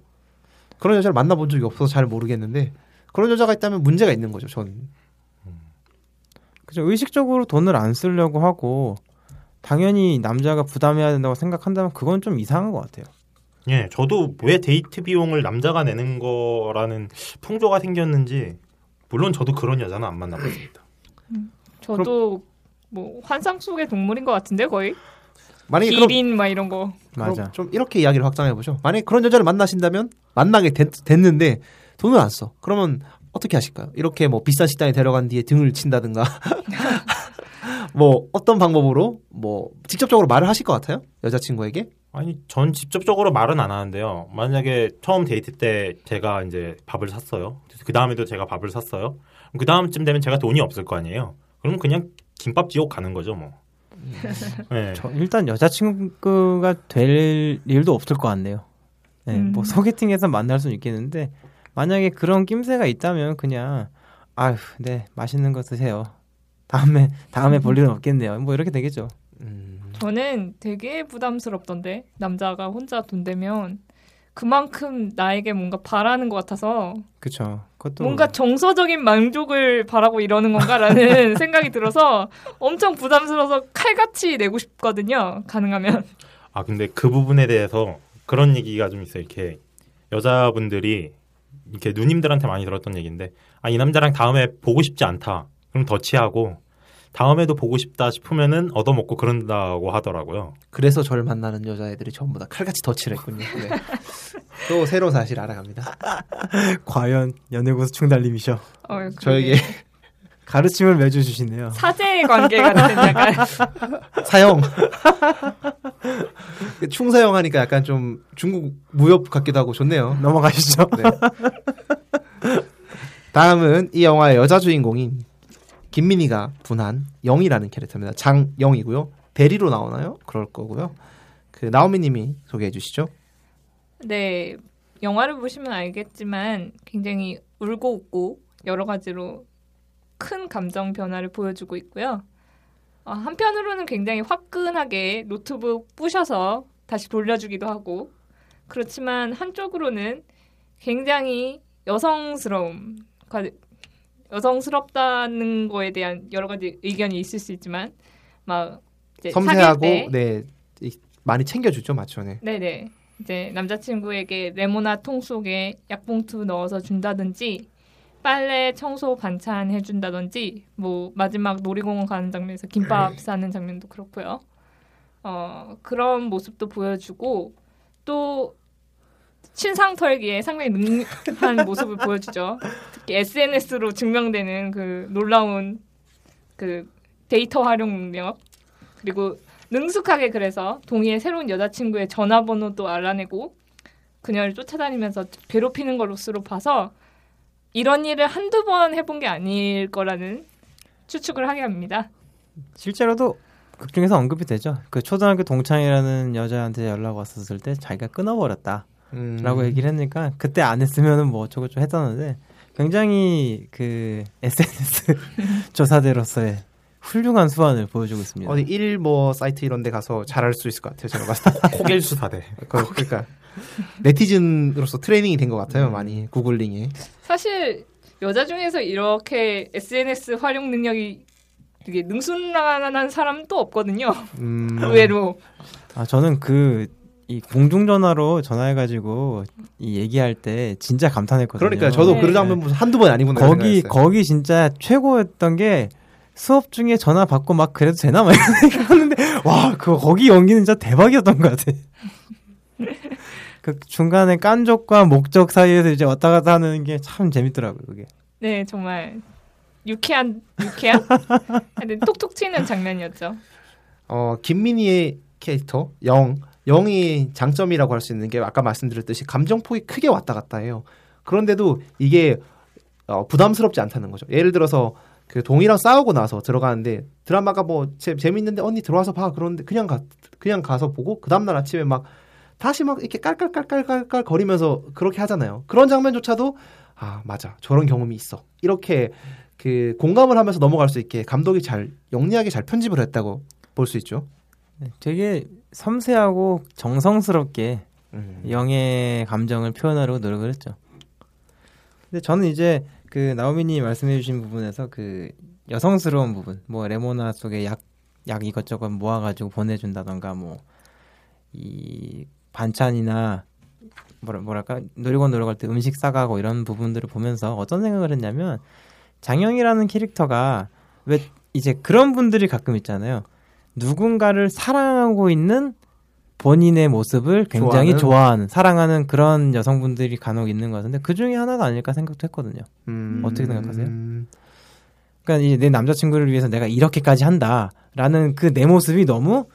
그런 여자를 만나본 적이 없어서 잘 모르겠는데 그런 여자가 있다면 문제가 있는 거죠. 전 그죠. 의식적으로 돈을 안 쓰려고 하고 당연히 남자가 부담해야 된다고 생각한다면 그건 좀 이상한 것 같아요. 예, 저도 왜 데이트 비용을 남자가 내는 거라는 풍조가 생겼는지 물론 저도 그런 여자는 안 만나봤습니다. 저도 뭐 환상 속의 동물인 것 같은데 거의 만약에 그럼, 기린 막 이런 거. 맞아. 좀 이렇게 이야기를 확장해 보죠. 만약에 그런 여자를 만나신다면 만나게 됐, 는데 돈을 안 써. 그러면 어떻게 하실까요? 이렇게 뭐 비싼 식당에 데려간 뒤에 등을 친다든가 뭐 어떤 방법으로 뭐 직접적으로 말을 하실 것 같아요? 여자친구에게? 아니, 전 직접적으로 말은 안 하는데요. 만약에 처음 데이트 때 제가 이제 밥을 샀어요. 그 다음에도 제가 밥을 샀어요. 그 다음쯤 되면 제가 돈이 없을 거 아니에요. 그럼 그냥 김밥 지옥 가는 거죠, 뭐. 네. 저 일단 여자친구가 될 일도 없을 것 같네요. 네, 음. 뭐 소개팅에서 만날 수는 있겠는데 만약에 그런 낌새가 있다면 그냥 아휴, 네 맛있는 거 드세요. 다음에 다음에 볼 일은 없겠네요. 뭐 이렇게 되겠죠. 음, 저는 되게 부담스럽던데 남자가 혼자 돈 대면 그만큼 나에게 뭔가 바라는 것 같아서 그렇죠. 그것도 뭔가 정서적인 만족을 바라고 이러는 건가라는 생각이 들어서 엄청 부담스러워서 칼같이 내고 싶거든요. 가능하면. 아 근데 그 부분에 대해서 그런 얘기가 좀 있어요. 이렇게 여자분들이 이렇게 누님들한테 많이 들었던 얘기인데 아 이 남자랑 다음에 보고 싶지 않다. 그럼 더치하고 다음에도 보고 싶다 싶으면은 얻어먹고 그런다고 하더라고요. 그래서 저를 만나는 여자애들이 전부 다 칼같이 덧칠을 했군요. 네. 또 새로운 사실 알아갑니다. 과연 연애고수 충달님이셔. 어. 저에게 가르침을 매주 주시네요. 사제 관계 같은 약간 사형. 충사형 하니까 약간 좀 중국 무협 같기도 하고 좋네요. 넘어가시죠. 네. 다음은 이 영화의 여자 주인공인 김민희가 분한 영이라는 캐릭터입니다. 장영이고요. 대리로 나오나요? 그럴 거고요. 그 나오미님이 소개해 주시죠. 네 영화를 보시면 알겠지만 굉장히 울고 웃고 여러 가지로 큰 감정 변화를 보여주고 있고요. 어, 한편으로는 굉장히 화끈하게 노트북 부셔서 다시 돌려주기도 하고 그렇지만 한쪽으로는 굉장히 여성스러움, 과- 여성스럽다는 거에 대한 여러 가지 의견이 있을 수 있지만 막 섬세하고 때네 이- 많이 챙겨주죠, 맞죠? 네. 네네. 이제 남자친구에게 레모나 통 속에 약봉투 넣어서 준다든지 빨래 청소 반찬 해준다든지 뭐 마지막 놀이공원 가는 장면에서 김밥 싸는 장면도 그렇고요. 어 그런 모습도 보여주고 또 신상 털기에 상당히 능한 모습을 보여주죠. 특히 SNS로 증명되는 그 놀라운 그 데이터 활용 능력 그리고 능숙하게 그래서 동희의 새로운 여자친구의 전화번호도 알아내고 그녀를 쫓아다니면서 괴롭히는 것으로 봐서 이런 일을 한두 번 해본 게 아닐 거라는 추측을 하게 합니다. 실제로도 극 중에서 언급이 되죠. 그 초등학교 동창이라는 여자한테 연락 왔었을 때 자기가 끊어버렸다. 음, 라고 얘기를 했으니까 그때 안 했으면은 뭐 어쩌고저쩌고 했었는데 굉장히 그 SNS 조사대로서의 훌륭한 수완을 보여주고 있습니다. 어디 일뭐 사이트 이런 데 가서 잘할 수 있을 것 같아요. 제가 봤을 때. 코겔 수사대. 그- 그러니까 네티즌으로서 트레이닝이 된 것 같아요. 많이 구글링이. 사실 여자 중에서 이렇게 SNS 활용 능력이 되게 능숙한 사람은 또 없거든요. 음, 의외로. 아 저는 그 이 공중전화로 전화해가지고 이 얘기할 때 진짜 감탄했거든요. 그러니까 저도 네. 그 장면 보면서 한두 번 아니구나 거기 생각했어요. 거기 진짜 최고였던 게 수업 중에 전화 받고 막 그래도 되나 막 이런 생각하는데 와 그거 거기 연기는 진짜 대박이었던 것 같아. 그 중간에 깐족과 목적 사이에서 이제 왔다 갔다 하는 게 참 재밌더라고요 그게. 네, 정말 유쾌한 유쾌한 하여튼 톡톡 튀는 장면이었죠. 어, 김민희의 캐릭터 영 영이 장점이라고 할 수 있는 게 아까 말씀드렸듯이 감정폭이 크게 왔다 갔다 해요. 그런데도 이게 어, 부담스럽지 않다는 거죠. 예를 들어서 그 동이랑 싸우고 나서 들어가는데 드라마가 뭐 재, 재밌는데 언니 들어와서 봐 그러는데 그냥 가 그냥 가서 보고 그 다음 날 아침에 막 다시 막 이렇게 깔깔깔깔깔깔 거리면서 그렇게 하잖아요. 그런 장면조차도 아 맞아 저런 경험이 있어 이렇게 그 공감을 하면서 넘어갈 수 있게 감독이 잘 영리하게 잘 편집을 했다고 볼 수 있죠. 네, 되게 섬세하고 정성스럽게 음. 영의 감정을 표현하려고 노력을 했죠. 근데 저는 이제 그 나오미님 말씀해주신 부분에서 그 여성스러운 부분, 뭐 레모나 속에 약, 약 이것저것 모아가지고 보내준다던가 뭐 이 반찬이나 뭐라 뭐랄까 놀이원 놀러 갈 때 음식 싸가고 이런 부분들을 보면서 어떤 생각을 했냐면 장영이라는 캐릭터가 왜 이제 그런 분들이 가끔 있잖아요. 누군가를 사랑하고 있는 본인의 모습을 굉장히 좋아하는? 좋아하는, 사랑하는 그런 여성분들이 간혹 있는 것 같은데 그 중에 하나가 아닐까 생각도 했거든요. 음. 어떻게 생각하세요? 음. 그러니까 이제 내 남자친구를 위해서 내가 이렇게까지 한다라는 그 내 모습이 너무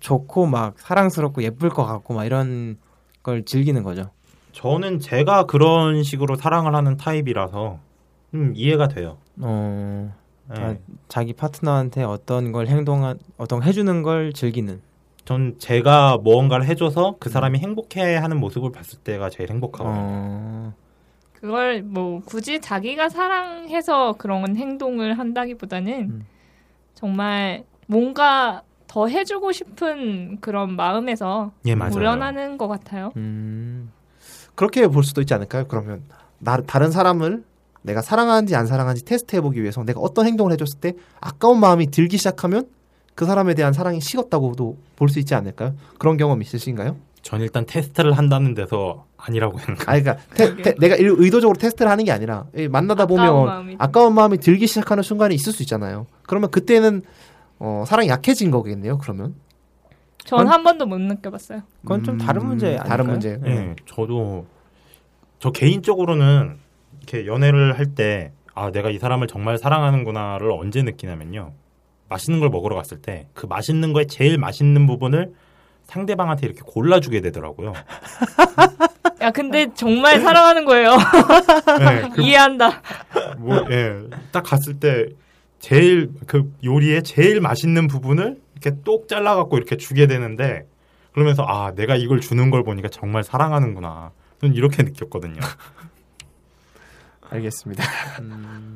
좋고 막 사랑스럽고 예쁠 것 같고 막 이런 걸 즐기는 거죠. 저는 제가 그런 식으로 사랑을 하는 타입이라서 좀 이해가 돼요. 어, 네. 아, 자기 파트너한테 어떤 걸 행동한 어떤 걸 해주는 걸 즐기는. 전 제가 무언가를 해줘서 그 사람이 행복해하는 모습을 봤을 때가 제일 행복하거든요. 어, 그걸 뭐 굳이 자기가 사랑해서 그런 행동을 한다기보다는 음. 정말 뭔가 더 해주고 싶은 그런 마음에서 예 맞아요. 우러나는 것 같아요. 음, 그렇게 볼 수도 있지 않을까요? 그러면 나, 다른 사람을 내가 사랑하는지 안 사랑하는지 테스트해 보기 위해서 내가 어떤 행동을 해줬을 때 아까운 마음이 들기 시작하면 그 사람에 대한 사랑이 식었다고도 볼 수 있지 않을까요? 그런 경험 있으신가요? 전 일단 테스트를 한다는 데서 아니라고 생각. 아, 그러니까 테- 테- 내가 일- 의도적으로 테스트를 하는 게 아니라 이 만나다 아까운 보면 마음이 아까운 마음이 들기 시작하는 순간이 있을 수 있잖아요. 그러면 그때는 어, 사랑이 약해진 거겠네요. 그러면 전 한 번도 못 느껴봤어요. 그건 좀 다른 음, 문제 다른 아닐까요? 문제. 예, 저도 저 개인적으로는 이렇게 연애를 할 때 아, 내가 이 사람을 정말 사랑하는구나를 언제 느끼냐면요. 맛있는 걸 먹으러 갔을 때 그 맛있는 거에 제일 맛있는 부분을 상대방한테 이렇게 골라주게 되더라고요. 야 근데 정말 사랑하는 거예요. 네, 그 이해한다. 뭐, 예, 딱 갔을 때 제일 그 요리에 제일 맛있는 부분을 이렇게 똑 잘라갖고 이렇게 주게 되는데 그러면서 아 내가 이걸 주는 걸 보니까 정말 사랑하는구나. 저는 이렇게 느꼈거든요. 알겠습니다.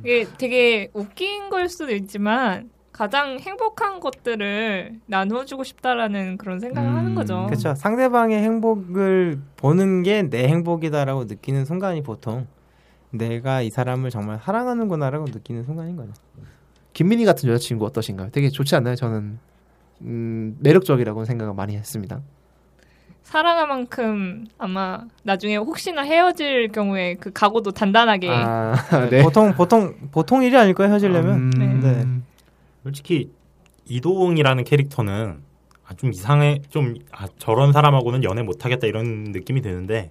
이게 되게 웃긴 걸 수도 있지만 가장 행복한 것들을 나눠주고 싶다라는 그런 생각을 음, 하는 거죠. 그렇죠. 상대방의 행복을 보는 게 내 행복이다라고 느끼는 순간이 보통 내가 이 사람을 정말 사랑하는구나라고 느끼는 순간인 거죠. 김민희 같은 여자친구 어떠신가요? 되게 좋지 않나요? 저는 음, 매력적이라고 생각을 많이 했습니다. 사랑할 만큼 아마 나중에 혹시나 헤어질 경우에 그 각오도 단단하게 아, 네. 보통 보통 보통 일이 아닐까요 헤어지려면? 음, 네. 솔직히 이도웅이라는 캐릭터는 아, 좀 이상해 좀 아, 저런 사람하고는 연애 못하겠다 이런 느낌이 드는데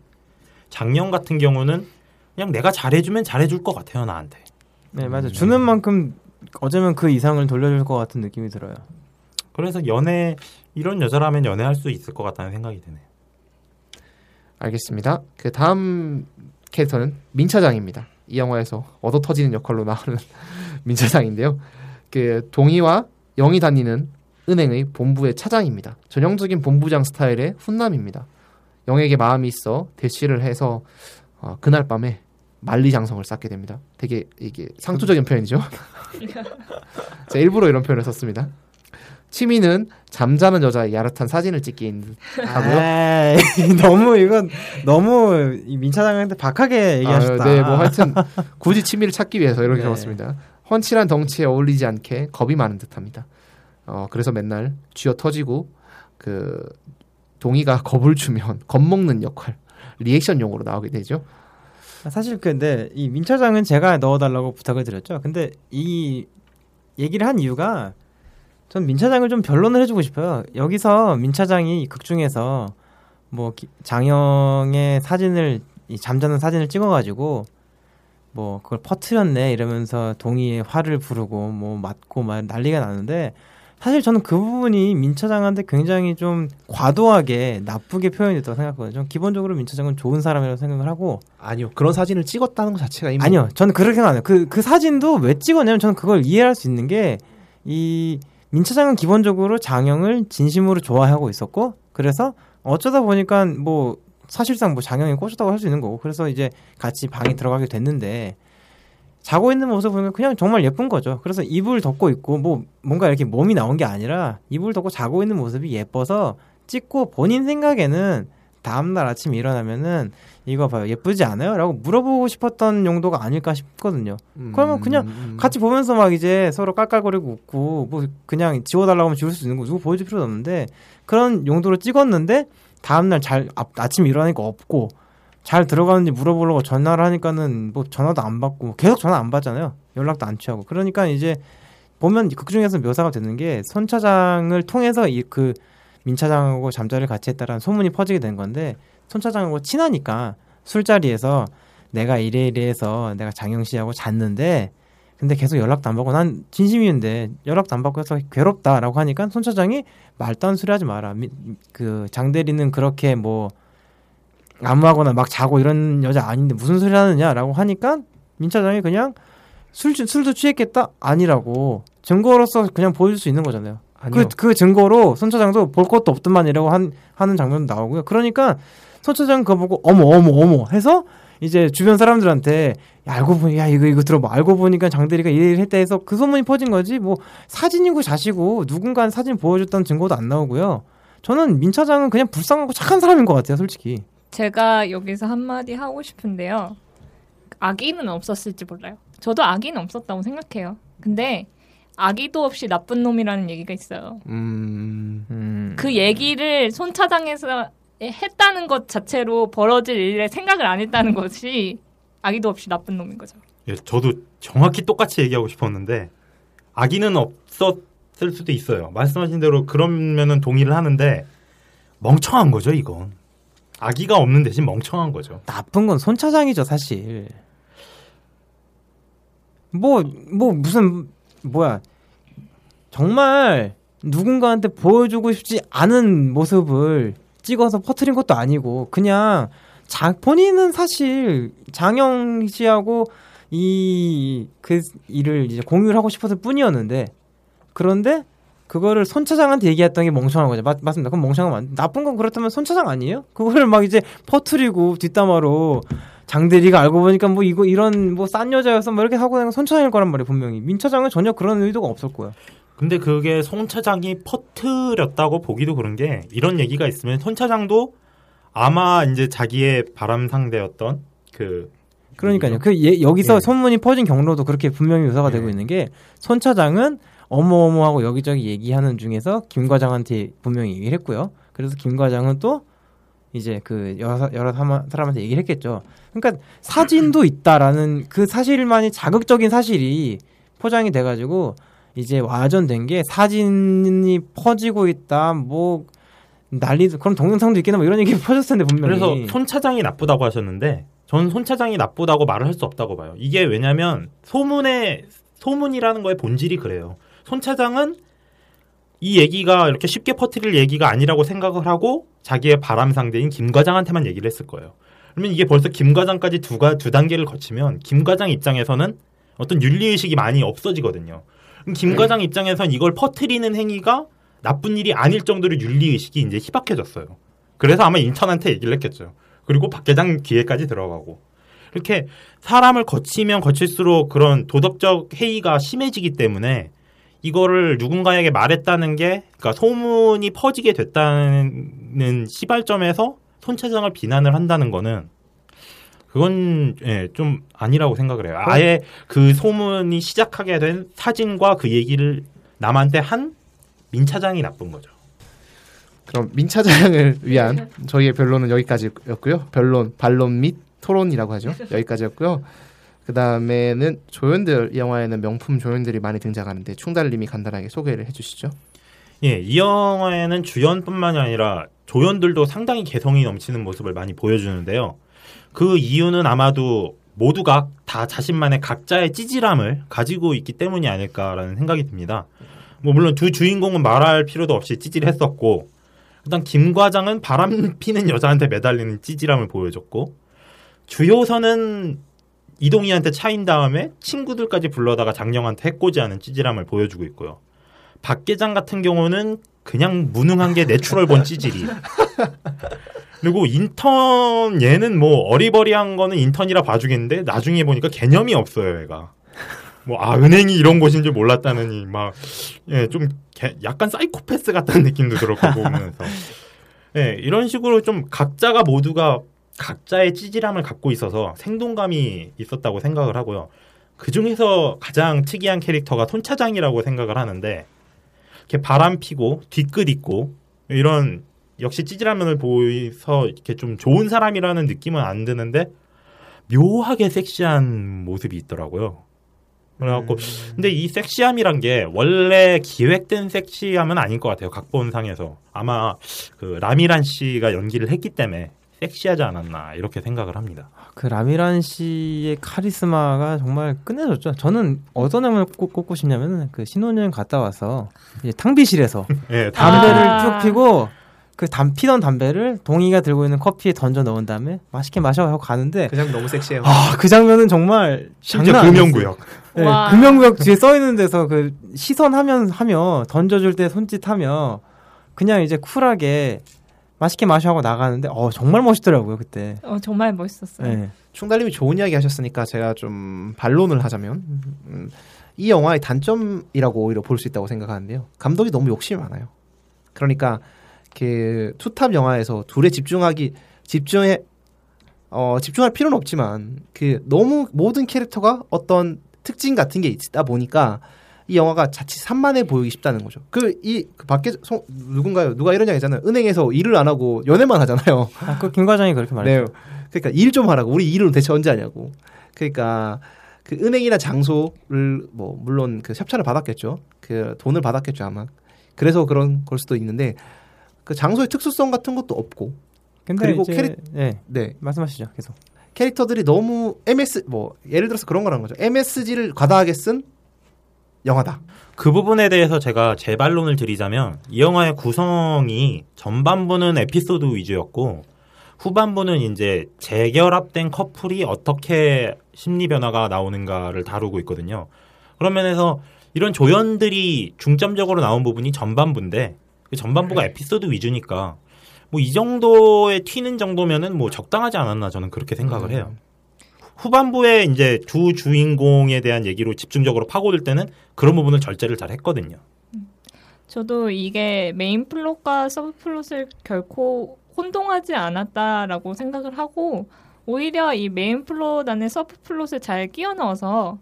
장영 같은 경우는 그냥 내가 잘해주면 잘해줄 것 같아요 나한테. 네 맞아. 요 주는 만큼 어쩌면 그 이상을 돌려줄 것 같은 느낌이 들어요. 그래서 연애 이런 여자라면 연애할 수 있을 것 같다는 생각이 드네요. 알겠습니다. 그 다음 캐릭터는 민차장입니다. 이 영화에서 얻어 터지는 역할로 나오는 민차장인데요. 그 동희와 영이 다니는 은행의 본부의 차장입니다. 전형적인 본부장 스타일의 훈남입니다. 영에게 마음이 있어 대시를 해서 어, 그날 밤에 만리장성을 쌓게 됩니다. 되게 이게 상투적인 표현이죠. 자, 일부러 이런 표현을 썼습니다. 취미는 잠자는 여자의 야릇한 사진을 찍기 하고요. 에이, 너무 이건 너무 이 민차장한테 박하게 얘기하셨다. 아, 네, 뭐 하여튼 굳이 취미를 찾기 위해서 이렇게 네. 적었습니다. 훤칠한 덩치에 어울리지 않게 겁이 많은 듯합니다. 어, 그래서 맨날 쥐어 터지고 그 동이가 겁을 주면 겁먹는 역할 리액션용으로 나오게 되죠. 사실 근데 이 민차장은 제가 넣어달라고 부탁을 드렸죠. 근데 이 얘기를 한 이유가 전 민차장을 좀 변론을 해주고 싶어요. 여기서 민차장이 극 중에서 뭐 기- 장영의 사진을 이 잠자는 사진을 찍어가지고 뭐 그걸 퍼트렸네 이러면서 동의의 화를 부르고 뭐 맞고 막 난리가 나는데 사실 저는 그 부분이 민차장한테 굉장히 좀 과도하게 나쁘게 표현됐다고 생각하거든요. 전 기본적으로 민차장은 좋은 사람이라고 생각을 하고 아니요, 그런 사진을 찍었다는 것 자체가 이미 아니요, 저는 그렇게 생각 안 해요. 그, 그 사진도 왜 찍었냐면 저는 그걸 이해할 수 있는 게 이 민차장은 기본적으로 장영을 진심으로 좋아하고 있었고 그래서 어쩌다 보니까 뭐 사실상 뭐 장영이 꼬셨다고 할 수 있는 거고 그래서 이제 같이 방에 들어가게 됐는데 자고 있는 모습 보면 그냥 정말 예쁜 거죠. 그래서 이불 덮고 있고 뭐 뭔가 이렇게 몸이 나온 게 아니라 이불 덮고 자고 있는 모습이 예뻐서 찍고 본인 생각에는 다음날 아침에 일어나면은 이거 봐요 예쁘지 않아요? 라고 물어보고 싶었던 용도가 아닐까 싶거든요. 음, 그러면 그냥 음, 같이 보면서 막 이제 서로 깔깔거리고 웃고 뭐 그냥 지워달라고 하면 지울 수 있는 거 누구 보여줄 필요도 없는데 그런 용도로 찍었는데 다음날 잘 아, 아침에 일어나니까 없고 잘 들어가는지 물어보려고 전화를 하니까는 뭐 전화도 안 받고 계속 전화 안 받잖아요 연락도 안 취하고 그러니까 이제 보면 극 중에서 묘사가 되는 게 손 차장을 통해서 이 그 민 차장하고 잠자리를 같이 했다라는 소문이 퍼지게 된 건데 손 차장하고 친하니까 술자리에서 내가 이래 이래 해서 내가 장영 씨하고 잤는데 근데 계속 연락도 안 받고 난 진심이었는데 연락도 안 받고 해서 괴롭다라고 하니까 손 차장이 말도 안 소리 하지 마라. 미- 그 장대리는 그렇게 뭐 안무하거나 막 자고 이런 여자 아닌데 무슨 소리 하느냐라고 하니까 민 차장이 그냥 술 술도 취했겠다 아니라고 증거로서 그냥 보여줄 수 있는 거잖아요. 아니요. 그, 그 증거로 손 차장도 볼 것도 없더만이라고 한, 하는 장면도 나오고요. 그러니까 손 차장 그거 보고 어머 어머 어머 해서 이제 주변 사람들한테 야, 알고 보니 야 이거 이거 들어봐 알고 보니까 장대리가 이래 했다 해서 그 소문이 퍼진 거지 뭐 사진이고 자시고 누군가 사진 보여줬다는 증거도 안 나오고요. 저는 민 차장은 그냥 불쌍하고 착한 사람인 것 같아요, 솔직히. 제가 여기서 한마디 하고 싶은데요. 아기는 없었을지 몰라요. 저도 아기는 없었다고 생각해요. 근데 아기도 없이 나쁜 놈이라는 얘기가 있어요. 음, 음. 그 얘기를 손차장에서 했다는 것 자체로 벌어질 일에 생각을 안 했다는 것이 아기도 없이 나쁜 놈인 거죠. 예, 저도 정확히 똑같이 얘기하고 싶었는데 아기는 없었을 수도 있어요. 말씀하신 대로 그러면은 동의를 하는데 멍청한 거죠, 이건. 아기가 없는 대신 멍청한 거죠. 나쁜 건 손 차장이죠, 사실. 뭐, 뭐, 무슨, 뭐야. 정말 누군가한테 보여주고 싶지 않은 모습을 찍어서 퍼트린 것도 아니고, 그냥, 자, 본인은 사실 장영 씨하고 이, 그 일을 이제 공유를 하고 싶었을 뿐이었는데, 그런데 그거를 손 차장한테 얘기했던 게 멍청한 거죠. 맞, 맞습니다. 그럼 멍청한 건 나쁜 건 그렇다면 손 차장 아니에요? 그거를 막 이제 퍼트리고 뒷담화로 장대리가 알고 보니까 뭐 이거 이런 뭐 싼 여자여서 뭐 이렇게 하고 다니는 손 차장일 거란 말이에요 분명히 민 차장은 전혀 그런 의도가 없었고요. 근데 그게 손 차장이 퍼트렸다고 보기도 그런 게 이런 얘기가 있으면 손 차장도 아마 이제 자기의 바람 상대였던 그 그러니까요. 그 예, 여기서 예. 소문이 퍼진 경로도 그렇게 분명히 묘사가 되고 있는 게 손 차장은 어머어머 하고 여기저기 얘기하는 중에서 김 과장한테 분명히 얘기를 했고요. 그래서 김 과장은 또 이제 그 여러, 여러 사람한테 얘기를 했겠죠. 그러니까 사진도 있다라는 그 사실만이 자극적인 사실이 포장이 돼가지고 이제 와전된 게 사진이 퍼지고 있다 뭐 난리도 그럼 동영상도 있겠나 뭐 이런 얘기 퍼졌을 텐데 분명히 그래서 손 차장이 나쁘다고 하셨는데 저는 손 차장이 나쁘다고 말을 할 수 없다고 봐요. 이게 왜냐면 소문의 소문이라는 거의 본질이 그래요. 손 차장은 이 얘기가 이렇게 쉽게 퍼뜨릴 얘기가 아니라고 생각을 하고 자기의 바람 상대인 김 과장한테만 얘기를 했을 거예요. 그러면 이게 벌써 김 과장까지 두가 두 단계를 거치면 김 과장 입장에서는 어떤 윤리 의식이 많이 없어지거든요. 그럼 김 과장 입장에선 이걸 퍼뜨리는 행위가 나쁜 일이 아닐 정도로 윤리 의식이 이제 희박해졌어요. 그래서 아마 인턴한테 얘기를 했겠죠. 그리고 박 계장 귀에까지 들어가고 이렇게 사람을 거치면 거칠수록 그런 도덕적 해이가 심해지기 때문에 이거를 누군가에게 말했다는 게 그러니까 소문이 퍼지게 됐다는 시발점에서 손 차장을 비난을 한다는 거는 그건 예, 좀 아니라고 생각을 해요. 아예 그 소문이 시작하게 된 사진과 그 얘기를 남한테 한 민 차장이 나쁜 거죠. 그럼 민 차장을 위한 저희의 변론은 여기까지였고요. 변론, 반론 및 토론이라고 하죠. 여기까지였고요. 그 다음에는 조연들 이 영화에는 명품 조연들이 많이 등장하는데 충달님이 간단하게 소개를 해주시죠. 예, 이 영화에는 주연뿐만이 아니라 조연들도 상당히 개성이 넘치는 모습을 많이 보여주는데요. 그 이유는 아마도 모두가 다 자신만의 각자의 찌질함을 가지고 있기 때문이 아닐까라는 생각이 듭니다. 뭐 물론 두 주인공은 말할 필요도 없이 찌질했었고 일단 김 과장은 바람 피는 여자한테 매달리는 찌질함을 보여줬고 주요선은 이동희한테 차인 다음에 친구들까지 불러다가 장영한테 해코지하는 찌질함을 보여주고 있고요. 박 계장 같은 경우는 그냥 무능한 게 natural born 찌질이. 그리고 인턴 얘는 뭐 어리버리한 거는 인턴이라 봐주겠는데 나중에 보니까 개념이 없어요, 얘가. 뭐아 은행이 이런 곳인 줄 몰랐다느니 막예좀 약간 사이코패스 같다는 느낌도 들었고 보면서 예 이런 식으로 좀 각자가 모두가 각자의 찌질함을 갖고 있어서 생동감이 있었다고 생각을 하고요. 그 중에서 가장 특이한 캐릭터가 손차장이라고 생각을 하는데 이렇게 바람 피고 뒤끝 있고 이런 역시 찌질한 면을 보여서 이렇게 좀 좋은 사람이라는 느낌은 안 드는데 묘하게 섹시한 모습이 있더라고요. 그래갖고 근데 이 섹시함이란 게 원래 기획된 섹시함은 아닐 것 같아요. 각본상에서 아마 그 라미란 씨가 연기를 했기 때문에 섹시하지 않았나 이렇게 생각을 합니다. 그 라미란 씨의 카리스마가 정말 끝내줬죠. 저는 어떤 꼭 꼽고 싶냐면은 그 신혼여행 갔다 와서 이제 탕비실에서 예, 담배를 아. 쭉 피고 그담 피던 담배를 동이가 들고 있는 커피에 던져 넣은 다음에 맛있게 마셔 하고 가는데 그 장면 너무 섹시해요. 아 그 장면은 정말 장난. 금연구역. 네, 와. 금연구역 뒤에 써 있는 데서 그 시선 하면 하며 던져 줄 때 손짓 하며 그냥 이제 쿨하게 맛있게 마셔 하고 나가는데 어 정말 멋있더라고요 그때. 어, 정말 멋있었어요. 네. 충달님이 좋은 이야기 하셨으니까 제가 좀 반론을 하자면 음, 이 영화의 단점이라고 오히려 볼 수 있다고 생각하는데요. 감독이 너무 욕심이 많아요. 그러니까 그 투탑 영화에서 둘에 집중하기 집중해 어 집중할 필요는 없지만 그 너무 모든 캐릭터가 어떤 특징 같은 게 있다 보니까 이 영화가 자칫 산만해 보이기 쉽다는 거죠. 그 이 그 밖에 소, 누군가요? 누가 이런 얘기잖아요. 은행에서 일을 안 하고 연애만 하잖아요. 아, 그 김 과장이 그렇게 말했죠. 네. 그러니까 일 좀 하라고. 우리 일을 대체 언제 하냐고. 그러니까 그 은행이나 장소를 뭐 물론 그 협찬을 받았겠죠. 그 돈을 받았겠죠 아마. 그래서 그런 걸 수도 있는데 그 장소의 특수성 같은 것도 없고. 그리고 이제, 캐릭- 네, 네. 말씀하시죠. 계속. 캐릭터들이 너무 MS 뭐 예를 들어서 그런 거라는 거죠. MSG를 과다하게 쓴 영화다. 그 부분에 대해서 제가 제 반론을 드리자면 이 영화의 구성이 전반부는 에피소드 위주였고 후반부는 이제 재결합된 커플이 어떻게 심리 변화가 나오는가를 다루고 있거든요. 그런 면에서 이런 조연들이 중점적으로 나온 부분이 전반부인데 그 전반부가 에피소드 위주니까 뭐 이 정도의 튀는 정도면은 뭐 적당하지 않았나 저는 그렇게 생각을 해요. 후반부에 이제 두 주인공에 대한 얘기로 집중적으로 파고들 때는 그런 부분을 절제를 잘 했거든요. 저도 이게 메인 플롯과 서브 플롯을 결코 혼동하지 않았다라고 생각을 하고 오히려 이 메인 플롯 안에 서브 플롯을 잘 끼워 넣어서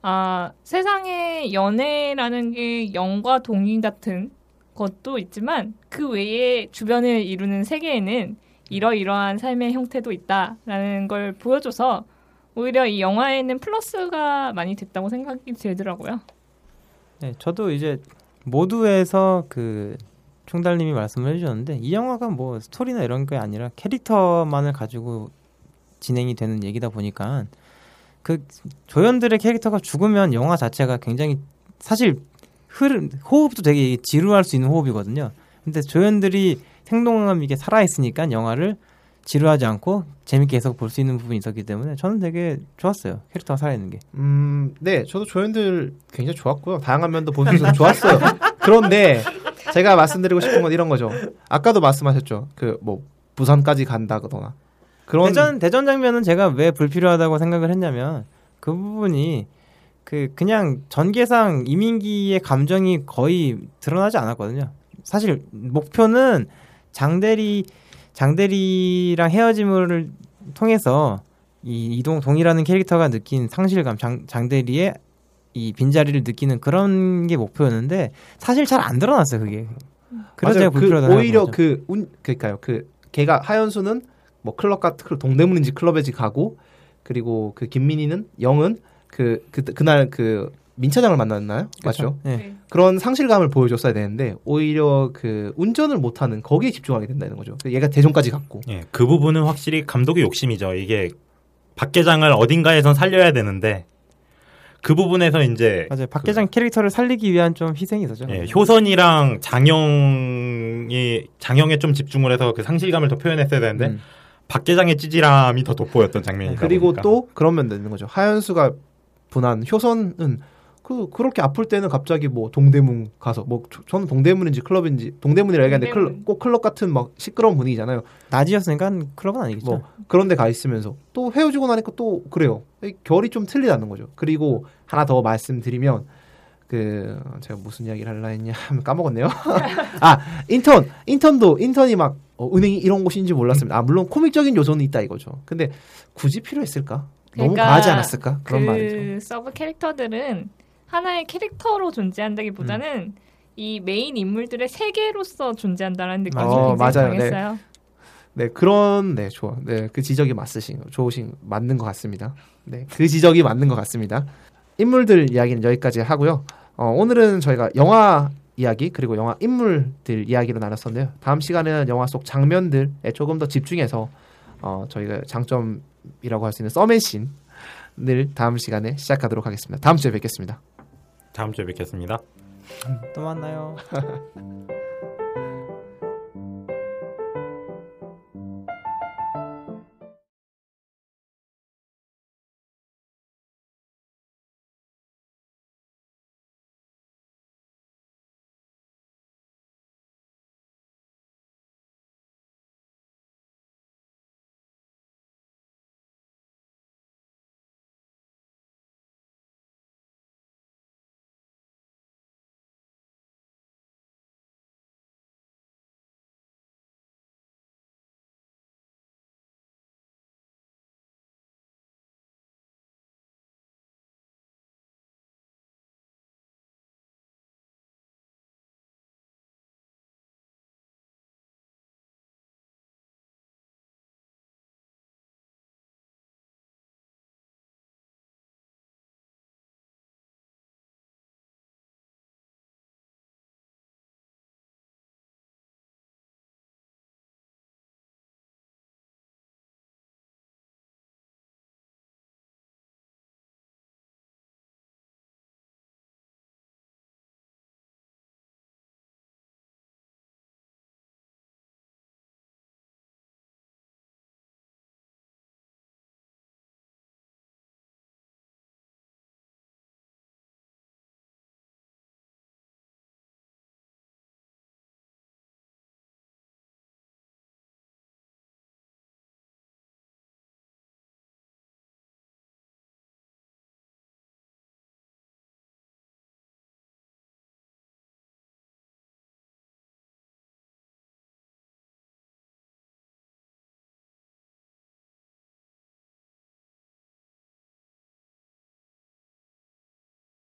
아 세상에 연애라는 게 영과 동의 같은 것도 있지만 그 외에 주변을 이루는 세계에는 이러이러한 삶의 형태도 있다라는 걸 보여줘서 오히려 이 영화에는 플러스가 많이 됐다고 생각이 들더라고요. 네, 저도 이제 모두에서 그 총달님이 말씀을 해주셨는데 이 영화가 뭐 스토리나 이런 게 아니라 캐릭터만을 가지고 진행이 되는 얘기다 보니까 그 조연들의 캐릭터가 죽으면 영화 자체가 굉장히 사실 흐름 호흡도 되게 지루할 수 있는 호흡이거든요. 근데 조연들이 생동감 있게 살아 있으니까 영화를 지루하지 않고 재밌게 해서 볼수 있는 부분이 있었기 때문에 저는 되게 좋았어요. 캐릭터가 살아 있는 게. 음, 네, 저도 조연들 굉장히 좋았고요. 다양한 면도 볼 수 있어서 좋았어요. 그런데 제가 말씀드리고 싶은 건 이런 거죠. 아까도 말씀하셨죠. 그 뭐 부산까지 간다거나 그런 대전 대전 장면은 제가 왜 불필요하다고 생각을 했냐면 그 부분이 그 그냥 전개상 이민기의 감정이 거의 드러나지 않았거든요. 사실 목표는 장대리 장대리랑 헤어짐을 통해서 이 이동 동이라는 캐릭터가 느낀 상실감 장, 장대리의 이 빈자리를 느끼는 그런 게 목표였는데 사실 잘 안 드러났어요 그게. 그래서. 제가 그 불필요하다 오히려 그운 그러니까요. 그 걔가 하연수는 뭐 클럽 같은 클럽, 동대문인지 클럽에지 가고 그리고 그 김민희는 영은 그, 그 그날 그 민차장을 만났나요? 맞죠? 네. 그런 상실감을 보여줬어야 되는데 오히려 그 운전을 못하는 거기에 집중하게 된다는 거죠. 그 얘가 대전까지 갔고 예, 그 부분은 확실히 감독의 욕심이죠. 이게 박계장을 어딘가에선 살려야 되는데 그 부분에서 이제 맞아요. 박계장 캐릭터를 살리기 위한 좀 희생이 있었죠. 예, 효선이랑 장영이 장영에 좀 집중을 해서 그 상실감을 더 표현했어야 되는데 음. 박계장의 찌질함이 더 돋보였던 장면이다 그리고 보니까. 또 그런 면도 있는 거죠. 하연수가 분한 효선은 그 그렇게 아플 때는 갑자기 뭐 동대문 가서 뭐 저- 저는 동대문인지 클럽인지 동대문이라 얘기하는데 클럽, 동대문. 꼭 클럽 같은 막 시끄러운 분위기잖아요. 낮이었으니까 클럽은 아니겠죠. 뭐 그런데 가 있으면서 또 헤어지고 나니까 또 그래요. 이 결이 좀 틀리다는 거죠. 그리고 하나 더 말씀드리면 그 제가 무슨 이야기를 할라 했냐 하면 까먹었네요. 아 인턴 인턴도 인턴이 막 어, 은행이 이런 곳인지 몰랐습니다. 아 물론 코믹적인 요소는 있다 이거죠. 근데 굳이 필요했을까? 너무 그러니까 과하지 않았을까? 그런 그 말이죠. 서브 캐릭터들은 하나의 캐릭터로 존재한다기보다는 음. 이 메인 인물들의 세계로서 존재한다는 느낌이 어, 굉장히 맞아요. 네. 강했어요. 네 그런 네 좋아. 네그 지적이 맞으신 좋으신 맞는 것 같습니다. 네그 지적이 맞는 것 같습니다. 인물들 이야기는 여기까지 하고요. 어, 오늘은 저희가 영화 이야기 그리고 영화 인물들 이야기로 나눴었는데요. 다음 시간에는 영화 속 장면들에 조금 더 집중해서 어, 저희가 장점이라고 할 수 있는 서맨신을 다음 시간에 시작하도록 하겠습니다. 다음 주에 뵙겠습니다. 다음 주에 뵙겠습니다. 또 만나요.